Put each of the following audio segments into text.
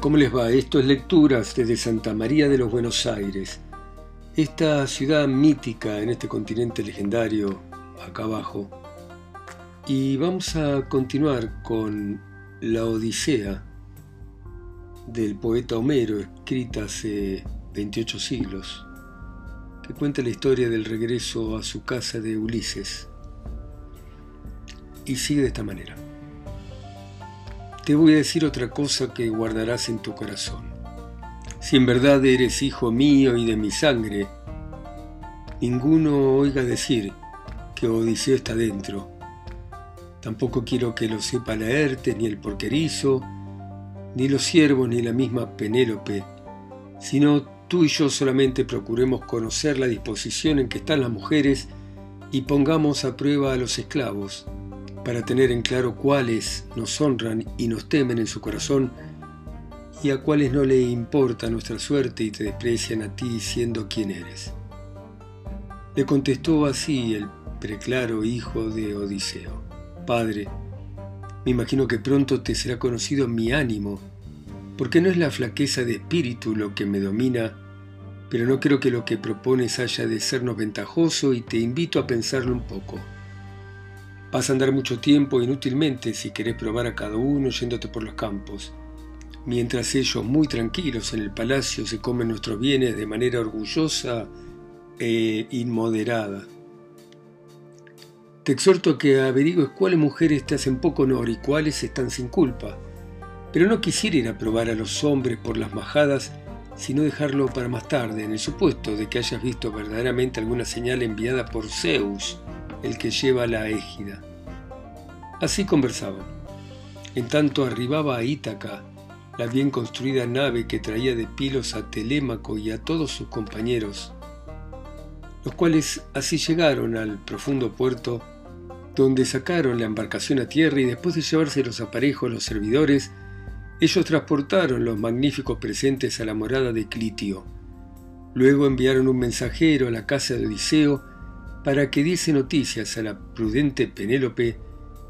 ¿cómo les va? Esto es Lecturas desde Santa María de los Buenos Aires, esta ciudad mítica en este continente legendario, acá abajo. Y vamos a continuar con la Odisea del poeta Homero, escrita hace 28 siglos, que cuenta la historia del regreso a su casa de Ulises. Y sigue de esta manera. Te voy a decir otra cosa que guardarás en tu corazón. Si en verdad eres hijo mío y de mi sangre, ninguno oiga decir que Odiseo está dentro. Tampoco quiero que lo sepa Laerte, ni el porquerizo, ni los siervos, ni la misma Penélope, sino tú y yo solamente procuremos conocer la disposición en que están las mujeres y pongamos a prueba a los esclavos para tener en claro cuáles nos honran y nos temen en su corazón y a cuáles no le importa nuestra suerte y te desprecian a ti siendo quien eres. Le contestó así el preclaro hijo de Odiseo. Padre, me imagino que pronto te será conocido mi ánimo, porque no es la flaqueza de espíritu lo que me domina, pero no creo que lo que propones haya de sernos ventajoso y te invito a pensarlo un poco. Vas a andar mucho tiempo inútilmente si querés probar a cada uno yéndote por los campos, mientras ellos muy tranquilos en el palacio se comen nuestros bienes de manera orgullosa e inmoderada. Te exhorto a que averigües cuáles mujeres te hacen poco honor y cuáles están sin culpa, pero no quisiera ir a probar a los hombres por las majadas, sino dejarlo para más tarde, en el supuesto de que hayas visto verdaderamente alguna señal enviada por Zeus, el que lleva la égida. Así conversaban. En tanto arribaba a Ítaca, la bien construida nave que traía de Pilos a Telémaco y a todos sus compañeros, los cuales así llegaron al profundo puerto, donde sacaron la embarcación a tierra y después de llevarse los aparejos los servidores, ellos transportaron los magníficos presentes a la morada de Clitio. Luego enviaron un mensajero a la casa de Odiseo para que diese noticias a la prudente Penélope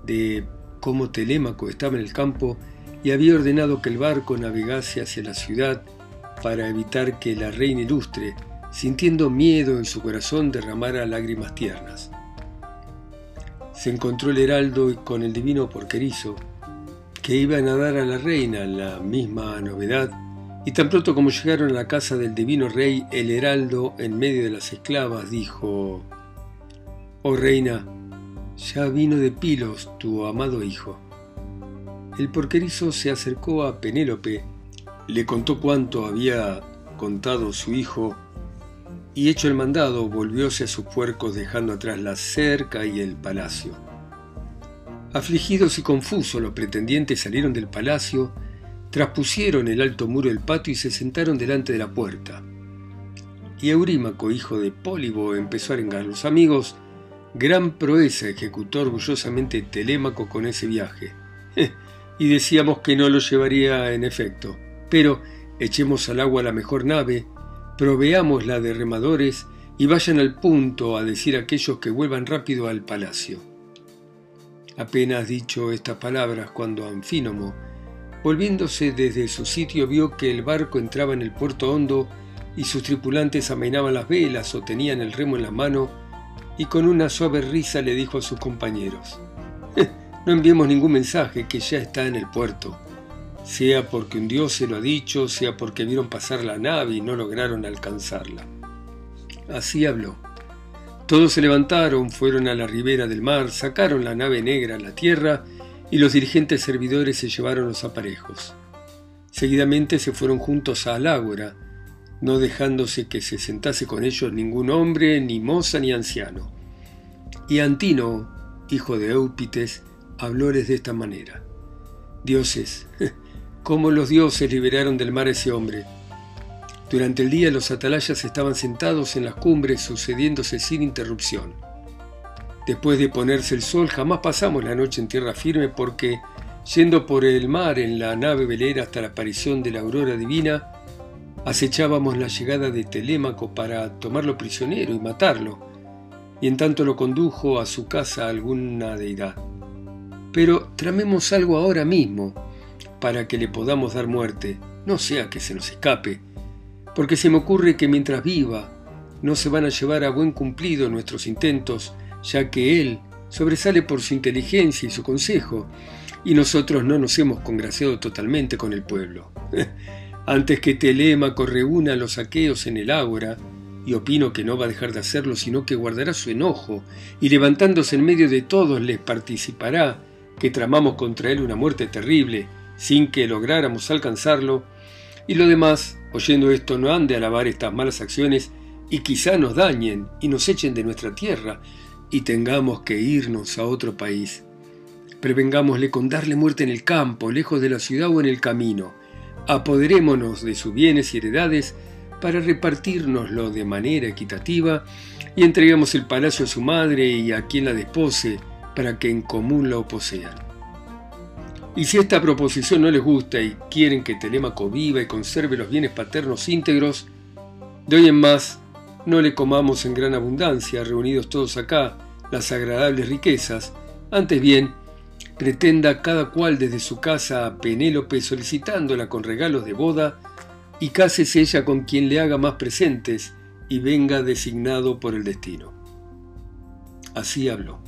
de cómo Telémaco estaba en el campo y había ordenado que el barco navegase hacia la ciudad para evitar que la reina ilustre, sintiendo miedo en su corazón, derramara lágrimas tiernas. Se encontró el heraldo con el divino porquerizo, que iban a dar a la reina la misma novedad, y tan pronto como llegaron a la casa del divino rey, el heraldo, en medio de las esclavas, dijo, Oh reina, ya vino de Pilos tu amado hijo. El porquerizo se acercó a Penélope, le contó cuánto había contado su hijo, y hecho el mandado volvióse a sus puercos dejando atrás la cerca y el palacio. Afligidos y confusos los pretendientes salieron del palacio, traspusieron el alto muro del patio y se sentaron delante de la puerta. Y Eurímaco, hijo de Pólibo, empezó a arengar. Los amigos Gran proeza ejecutó orgullosamente Telémaco con ese viaje. y decíamos que no lo llevaría en efecto. Pero echemos al agua la mejor nave, proveámosla de remadores y vayan al punto a decir a aquellos que vuelvan rápido al palacio. Apenas dicho estas palabras cuando Anfínomo, volviéndose desde su sitio, vio que el barco entraba en el puerto hondo y sus tripulantes amenaban las velas o tenían el remo en la mano, y con una suave risa le dijo a sus compañeros, no enviemos ningún mensaje que ya está en el puerto, sea porque un dios se lo ha dicho, sea porque vieron pasar la nave y no lograron alcanzarla. Así habló. Todos se levantaron, fueron a la ribera del mar, sacaron la nave negra a la tierra y los dirigentes servidores se llevaron los aparejos. Seguidamente se fueron juntos a Alágora, no dejándose que se sentase con ellos ningún hombre, ni moza, ni anciano. Y Antino, hijo de Eupites, hablóles de esta manera. Dioses, cómo los dioses liberaron del mar a ese hombre. Durante el día los atalayas estaban sentados en las cumbres sucediéndose sin interrupción. Después de ponerse el sol jamás pasamos la noche en tierra firme porque, yendo por el mar en la nave velera hasta la aparición de la aurora divina, Acechábamos la llegada de Telémaco para tomarlo prisionero y matarlo, y en tanto lo condujo a su casa alguna deidad. Pero tramemos algo ahora mismo, para que le podamos dar muerte. no sea que se nos escape, porque se me ocurre que mientras viva no se van a llevar a buen cumplido nuestros intentos, ya que él sobresale por su inteligencia y su consejo, y nosotros no nos hemos congraciado totalmente con el pueblo. Antes que Telémaco reúna a los aqueos en el ágora, y opino que no va a dejar de hacerlo, sino que guardará su enojo, y levantándose en medio de todos les participará que tramamos contra él una muerte terrible, sin que lográramos alcanzarlo, y lo demás, oyendo esto, no han de alabar estas malas acciones, y quizá nos dañen y nos echen de nuestra tierra, y tengamos que irnos a otro país. Prevengámosle con darle muerte en el campo, lejos de la ciudad o en el camino. Apoderémonos de sus bienes y heredades para repartirnoslo de manera equitativa y entreguemos el palacio a su madre y a quien la despose para que en común lo posean. Y si esta proposición no les gusta y quieren que Telémaco viva y conserve los bienes paternos íntegros, de hoy en más no le comamos en gran abundancia, reunidos todos acá, las agradables riquezas, antes bien, pretenda cada cual desde su casa a Penélope solicitándola con regalos de boda, y cásese ella con quien le haga más presentes y venga designado por el destino. Así habló.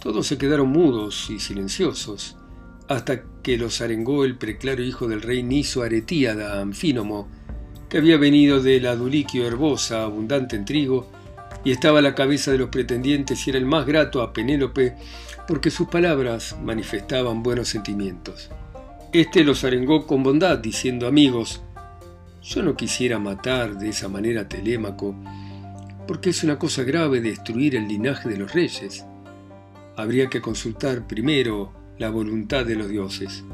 Todos se quedaron mudos y silenciosos, hasta que los arengó el preclaro hijo del rey Niso Aretíada, Anfínomo, que había venido de la Duliquio herbosa, abundante en trigo, y estaba a la cabeza de los pretendientes y era el más grato a Penélope, porque sus palabras manifestaban buenos sentimientos. Este los arengó con bondad, diciendo amigos, yo no quisiera matar de esa manera a Telémaco, porque es una cosa grave destruir el linaje de los reyes. Habría que consultar primero la voluntad de los dioses.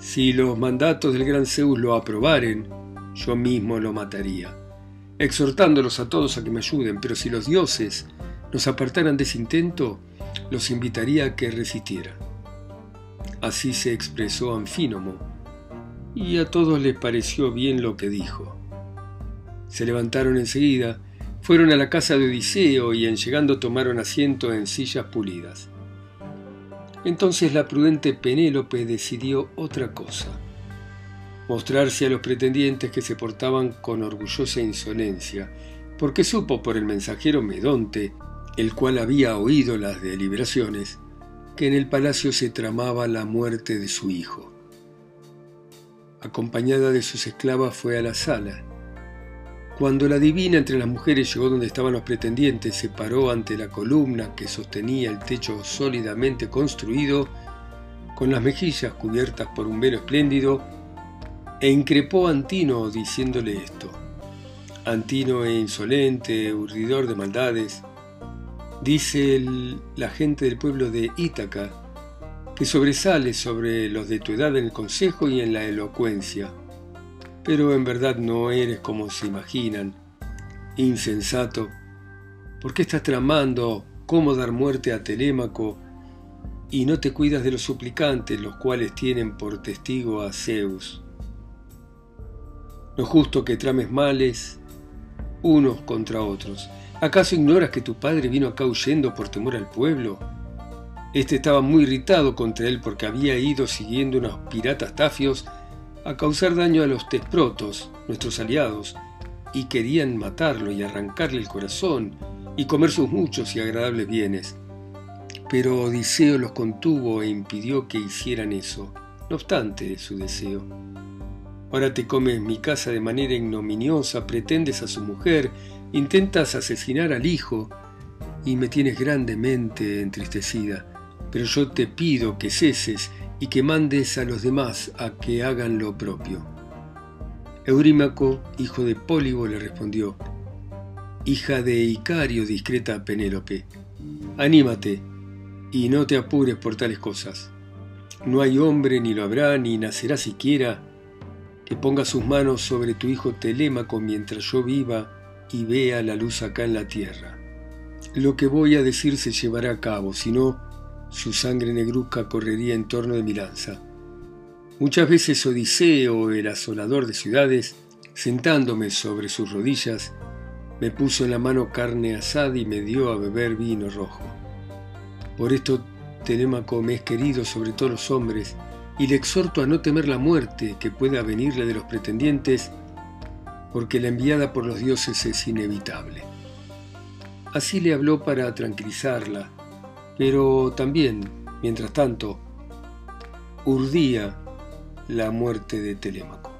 Si los mandatos del gran Zeus lo aprobaren, yo mismo lo mataría, exhortándolos a todos a que me ayuden, pero si los dioses nos apartaran de ese intento, los invitaría a que resistieran. Así se expresó Anfínomo, y a todos les pareció bien lo que dijo. Se levantaron enseguida, fueron a la casa de Odiseo y en llegando tomaron asiento en sillas pulidas. Entonces la prudente Penélope decidió otra cosa mostrarse a los pretendientes que se portaban con orgullosa insolencia, porque supo por el mensajero Medonte, el cual había oído las deliberaciones, que en el palacio se tramaba la muerte de su hijo. Acompañada de sus esclavas fue a la sala. Cuando la divina entre las mujeres llegó donde estaban los pretendientes, se paró ante la columna que sostenía el techo sólidamente construido, con las mejillas cubiertas por un velo espléndido e increpó a Antino diciéndole esto. Antino es insolente, urdidor de maldades. Dice la gente del pueblo de Ítaca, que sobresale sobre los de tu edad en el consejo y en la elocuencia, pero en verdad no eres como se imaginan, insensato. ¿Por qué estás tramando cómo dar muerte a Telémaco y no te cuidas de los suplicantes, los cuales tienen por testigo a Zeus? No justo que trames males unos contra otros. ¿Acaso ignoras que tu padre vino acá huyendo por temor al pueblo? Este estaba muy irritado contra él porque había ido siguiendo unos piratas tafios a causar daño a los tesprotos, nuestros aliados, y querían matarlo y arrancarle el corazón y comer sus muchos y agradables bienes. Pero Odiseo los contuvo e impidió que hicieran eso, no obstante su deseo. Ahora te comes mi casa de manera ignominiosa, pretendes a su mujer, intentas asesinar al hijo y me tienes grandemente entristecida. Pero yo te pido que ceses y que mandes a los demás a que hagan lo propio. Eurímaco, hijo de Pólibo, le respondió, Hija de Icario, discreta Penélope, anímate y no te apures por tales cosas. No hay hombre, ni lo habrá, ni nacerá siquiera, que ponga sus manos sobre tu hijo Telémaco mientras yo viva y vea la luz acá en la tierra. Lo que voy a decir se llevará a cabo, si no, su sangre negruzca correría en torno de mi lanza. Muchas veces Odiseo, el asolador de ciudades, sentándome sobre sus rodillas, me puso en la mano carne asada y me dio a beber vino rojo. Por esto Telémaco me es querido sobre todos los hombres, y le exhorto a no temer la muerte que pueda venirle de los pretendientes, porque la enviada por los dioses es inevitable. Así le habló para tranquilizarla, pero también, mientras tanto, urdía la muerte de Telémaco.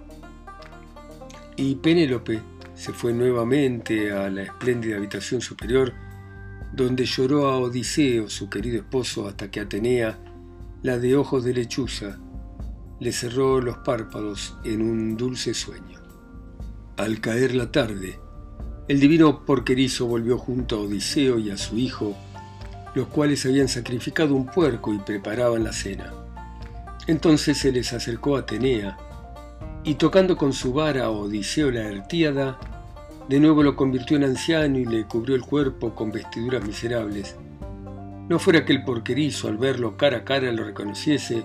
Y Penélope se fue nuevamente a la espléndida habitación superior, donde lloró a Odiseo, su querido esposo, hasta que Atenea, la de ojos de lechuza, le cerró los párpados en un dulce sueño. Al caer la tarde, el divino porquerizo volvió junto a Odiseo y a su hijo, los cuales habían sacrificado un puerco y preparaban la cena. Entonces se les acercó a Atenea, y tocando con su vara a Odiseo la Artíada, de nuevo lo convirtió en anciano y le cubrió el cuerpo con vestiduras miserables. No fuera que el porquerizo al verlo cara a cara lo reconociese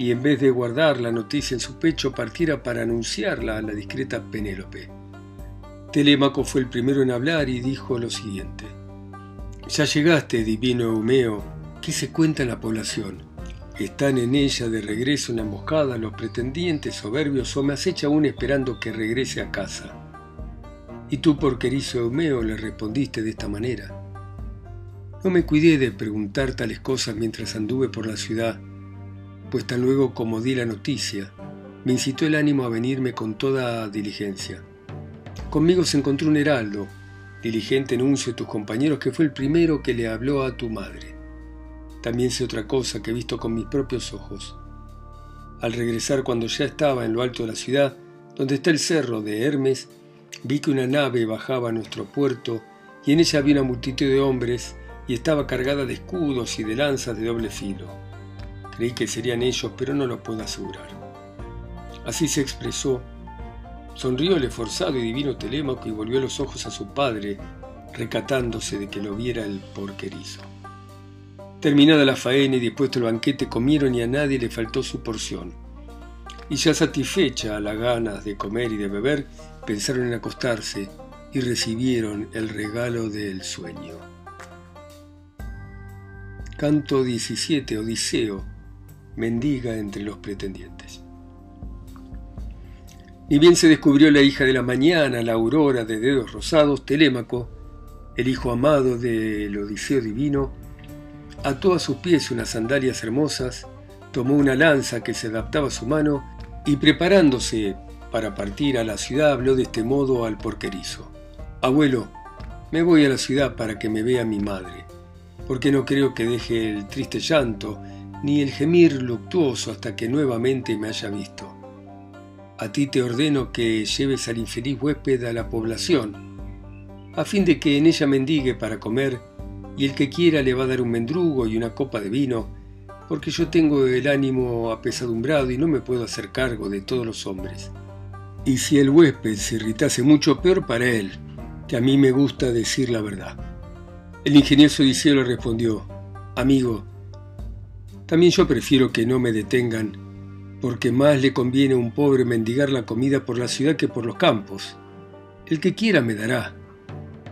y en vez de guardar la noticia en su pecho partiera para anunciarla a la discreta Penélope. Telémaco fue el primero en hablar y dijo lo siguiente. Ya llegaste, divino Eumeo. ¿Qué se cuenta en la población? Están en ella de regreso una emboscada los pretendientes soberbios o me acecha aún esperando que regrese a casa. Y tú, porquerizo Eumeo, le respondiste de esta manera. No me cuidé de preguntar tales cosas mientras anduve por la ciudad, pues tan luego como di la noticia, me incitó el ánimo a venirme con toda diligencia. Conmigo se encontró un heraldo, diligente enuncio de tus compañeros, que fue el primero que le habló a tu madre. También sé otra cosa que he visto con mis propios ojos. Al regresar cuando ya estaba en lo alto de la ciudad, donde está el cerro de Hermes, vi que una nave bajaba a nuestro puerto y en ella había una multitud de hombres y estaba cargada de escudos y de lanzas de doble filo. Creí que serían ellos, pero no lo puedo asegurar. Así se expresó. Sonrió el esforzado y divino Telémaco y volvió los ojos a su padre, recatándose de que lo viera el porquerizo. Terminada la faena y dispuesto el banquete, comieron y a nadie le faltó su porción. Y ya satisfecha a las ganas de comer y de beber, pensaron en acostarse y recibieron el regalo del sueño. Canto 17, Odiseo, mendiga entre los pretendientes. Ni bien se descubrió la hija de la mañana, la aurora de dedos rosados, Telémaco, el hijo amado del Odiseo divino, ató a sus pies unas sandalias hermosas, tomó una lanza que se adaptaba a su mano y preparándose para partir a la ciudad habló de este modo al porquerizo. Abuelo, me voy a la ciudad para que me vea mi madre, porque no creo que deje el triste llanto ni el gemir luctuoso hasta que nuevamente me haya visto. A ti te ordeno que lleves al infeliz huésped a la población, a fin de que en ella mendigue para comer, y el que quiera le va a dar un mendrugo y una copa de vino, porque yo tengo el ánimo apesadumbrado y no me puedo hacer cargo de todos los hombres. Y si el huésped se irritase mucho, peor para él, que a mí me gusta decir la verdad. El ingenioso Odiseo le respondió, Amigo, también yo prefiero que no me detengan, porque más le conviene a un pobre mendigar la comida por la ciudad que por los campos. El que quiera me dará.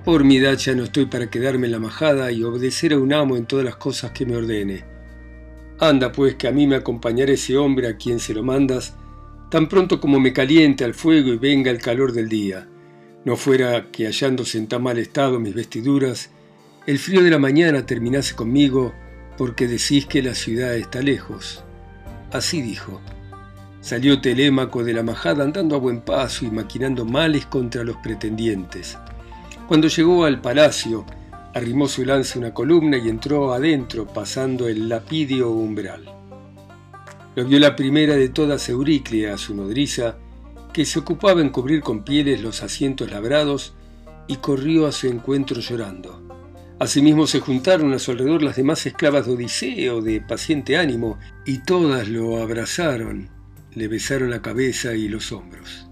Por mi edad ya no estoy para quedarme en la majada y obedecer a un amo en todas las cosas que me ordene. Anda pues que a mí me acompañará ese hombre a quien se lo mandas, tan pronto como me caliente al fuego y venga el calor del día. No fuera que hallándose en tan mal estado mis vestiduras, el frío de la mañana terminase conmigo porque decís que la ciudad está lejos. Así dijo. Salió Telémaco de la majada andando a buen paso y maquinando males contra los pretendientes. Cuando llegó al palacio, arrimó su lanza a una columna y entró adentro pasando el lapidio umbral. Lo vio la primera de todas Euriclea, su nodriza, que se ocupaba en cubrir con pieles los asientos labrados y corrió a su encuentro llorando. Asimismo se juntaron a su alrededor las demás esclavas de Odiseo, de paciente ánimo, y todas lo abrazaron, le besaron la cabeza y los hombros.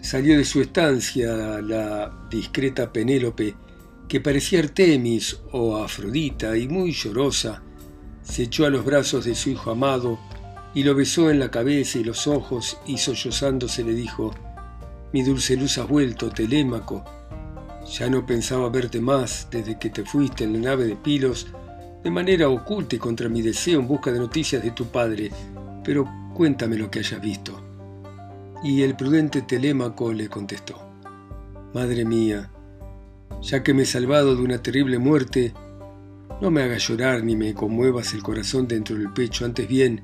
Salió de su estancia la discreta Penélope, que parecía Artemis o Afrodita y muy llorosa, se echó a los brazos de su hijo amado y lo besó en la cabeza y los ojos y sollozándose le dijo, Mi dulce luz has vuelto, Telémaco, ya no pensaba verte más desde que te fuiste en la nave de Pilos, de manera oculta y contra mi deseo en busca de noticias de tu padre, pero cuéntame lo que hayas visto. Y el prudente Telémaco le contestó, Madre mía, ya que me he salvado de una terrible muerte, no me hagas llorar ni me conmuevas el corazón dentro del pecho, antes bien,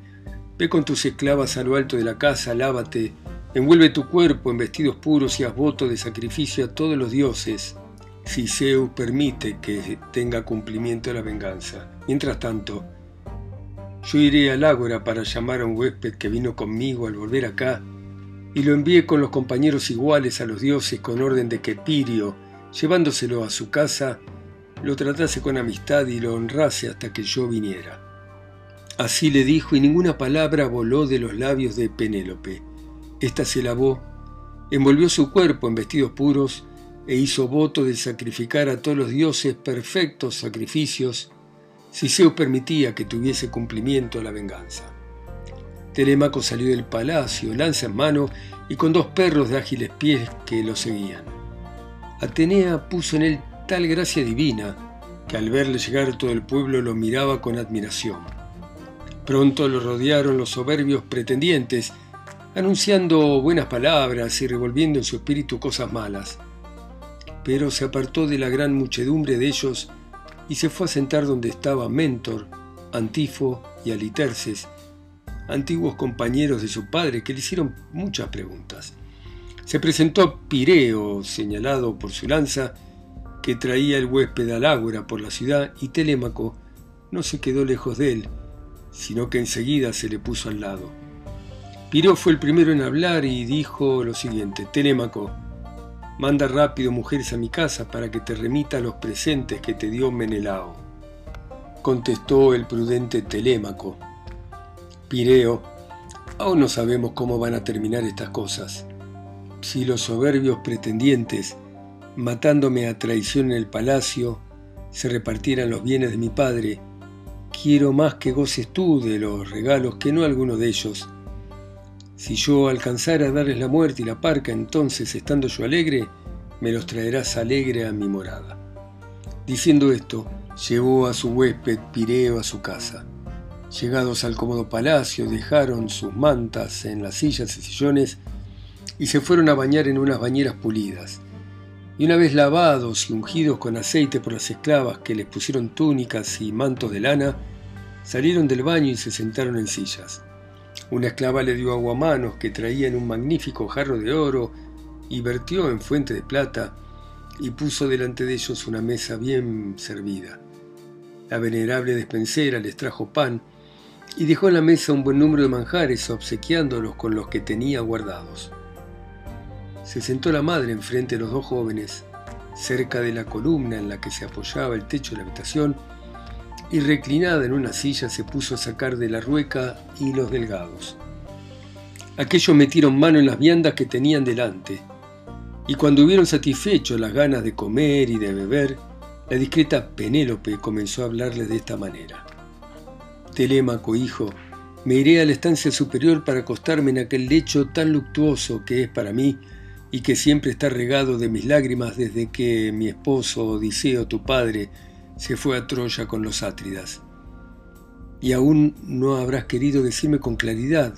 ve con tus esclavas a lo alto de la casa, lávate, envuelve tu cuerpo en vestidos puros y haz voto de sacrificio a todos los dioses, si Zeus permite que tenga cumplimiento la venganza. Mientras tanto, yo iré al ágora para llamar a un huésped que vino conmigo al volver acá, y lo envié con los compañeros iguales a los dioses con orden de que Pirio, llevándoselo a su casa, lo tratase con amistad y lo honrase hasta que yo viniera. Así le dijo y ninguna palabra voló de los labios de Penélope. Esta se lavó, envolvió su cuerpo en vestidos puros e hizo voto de sacrificar a todos los dioses perfectos sacrificios si Zeus permitía que tuviese cumplimiento la venganza. Telémaco salió del palacio, lanza en mano y con dos perros de ágiles pies que lo seguían. Atenea puso en él tal gracia divina que al verle llegar todo el pueblo lo miraba con admiración. Pronto lo rodearon los soberbios pretendientes, anunciando buenas palabras y revolviendo en su espíritu cosas malas. Pero se apartó de la gran muchedumbre de ellos y se fue a sentar donde estaba Mentor, Antifo y Aliterces, antiguos compañeros de su padre que le hicieron muchas preguntas. Se presentó Pireo, señalado por su lanza, que traía el huésped al ágora por la ciudad y Telémaco no se quedó lejos de él, sino que enseguida se le puso al lado. Pireo fue el primero en hablar y dijo lo siguiente, Telémaco, manda rápido mujeres a mi casa para que te remita los presentes que te dio Menelao. Contestó el prudente Telémaco, Pireo, aún no sabemos cómo van a terminar estas cosas. Si los soberbios pretendientes matándome a traición en el palacio, se repartieran los bienes de mi padre, quiero más que goces tú de los regalos que no alguno de ellos. Si yo alcanzara a darles la muerte y la parca, entonces, estando yo alegre, me los traerás alegre a mi morada. Diciendo esto, llevó a su huésped Pireo a su casa. Llegados al cómodo palacio, dejaron sus mantas en las sillas y sillones y se fueron a bañar en unas bañeras pulidas y una vez lavados y ungidos con aceite por las esclavas que les pusieron túnicas y mantos de lana, salieron del baño y se sentaron en sillas. Una esclava le dio aguamanos que traía en un magnífico jarro de oro y vertió en fuente de plata y puso delante de ellos una mesa bien servida. La venerable despensera les trajo pan y dejó en la mesa un buen número de manjares obsequiándolos con los que tenía guardados. Se sentó la madre enfrente de los dos jóvenes, cerca de la columna en la que se apoyaba el techo de la habitación, y reclinada en una silla se puso a sacar de la rueca hilos delgados. Aquellos metieron mano en las viandas que tenían delante, y cuando hubieron satisfecho las ganas de comer y de beber, la discreta Penélope comenzó a hablarles de esta manera. Telémaco, hijo, me iré a la estancia superior para acostarme en aquel lecho tan luctuoso que es para mí y que siempre está regado de mis lágrimas desde que mi esposo Odiseo, tu padre, se fue a Troya con los Átridas. Y aún no habrás querido decirme con claridad,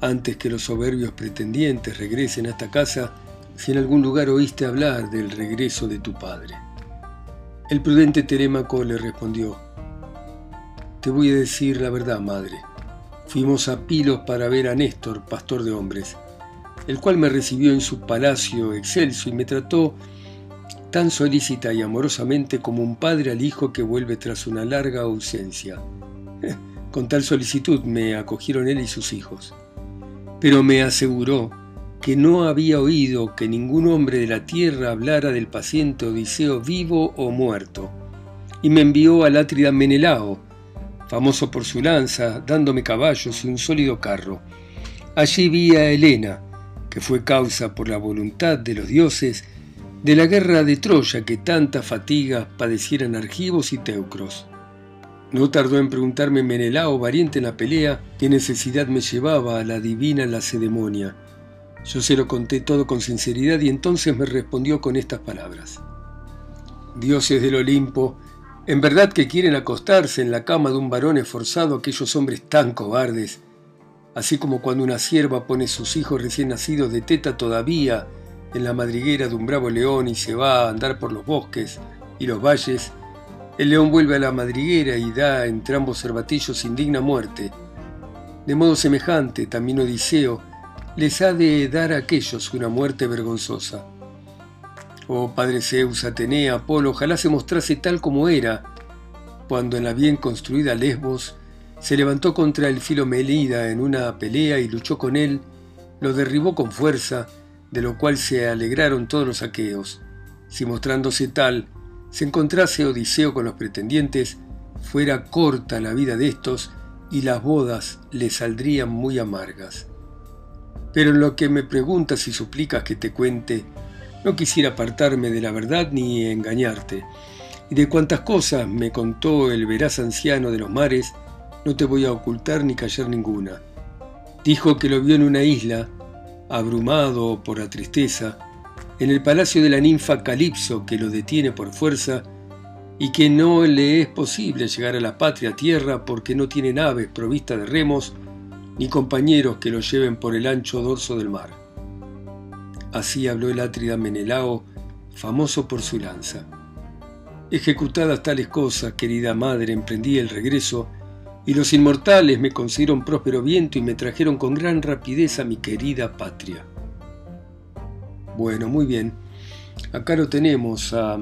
antes que los soberbios pretendientes regresen a esta casa, si en algún lugar oíste hablar del regreso de tu padre. El prudente Telémaco le respondió, Te voy a decir la verdad, madre. Fuimos a Pilos para ver a Néstor, pastor de hombres el cual me recibió en su palacio excelso y me trató tan solícita y amorosamente como un padre al hijo que vuelve tras una larga ausencia. Con tal solicitud me acogieron él y sus hijos. Pero me aseguró que no había oído que ningún hombre de la tierra hablara del paciente Odiseo vivo o muerto, y me envió al Átrida Menelao, famoso por su lanza, dándome caballos y un sólido carro. Allí vi a Helena, que fue causa por la voluntad de los dioses de la guerra de Troya que tanta fatiga padecieran argivos y teucros. No tardó en preguntarme Menelao, variante en la pelea, qué necesidad me llevaba a la divina Lacedemonia. Yo se lo conté todo con sinceridad y entonces me respondió con estas palabras. Dioses del Olimpo, en verdad que quieren acostarse en la cama de un varón esforzado aquellos hombres tan cobardes, así como cuando una sierva pone sus hijos recién nacidos de teta todavía en la madriguera de un bravo león y se va a andar por los bosques y los valles, el león vuelve a la madriguera y da entre ambos cervatillos indigna muerte. De modo semejante, también Odiseo les ha de dar a aquellos una muerte vergonzosa. Oh Padre Zeus, Atenea, Apolo, ojalá se mostrase tal como era, cuando en la bien construida Lesbos se levantó contra el Filomelida en una pelea y luchó con él, lo derribó con fuerza, de lo cual se alegraron todos los aqueos. Si mostrándose tal, se encontrase Odiseo con los pretendientes, fuera corta la vida de estos y las bodas le saldrían muy amargas. Pero en lo que me preguntas y suplicas que te cuente, no quisiera apartarme de la verdad ni engañarte. Y de cuantas cosas me contó el veraz anciano de los mares, no te voy a ocultar ni callar ninguna. Dijo que lo vio en una isla, abrumado por la tristeza, en el palacio de la ninfa Calipso que lo detiene por fuerza y que no le es posible llegar a la patria tierra porque no tiene naves provistas de remos ni compañeros que lo lleven por el ancho dorso del mar. Así habló el átrida Menelao, famoso por su lanza. Ejecutadas tales cosas, querida madre, emprendí el regreso, y los inmortales me consiguieron próspero viento y me trajeron con gran rapidez a mi querida patria. Bueno, muy bien. Acá lo tenemos a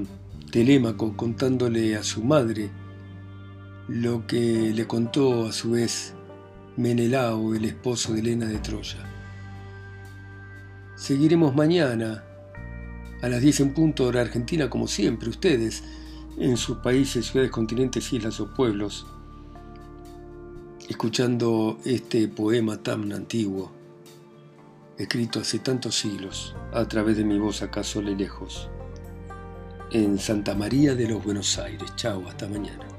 Telémaco contándole a su madre lo que le contó a su vez Menelao, el esposo de Helena de Troya. Seguiremos mañana a las 10 en punto hora argentina, como siempre, ustedes, en sus países, ciudades, continentes, islas o pueblos, escuchando este poema tan antiguo escrito hace tantos siglos, a través de mi voz acá sola y lejos, en Santa María de los Buenos Aires. Chao, hasta mañana.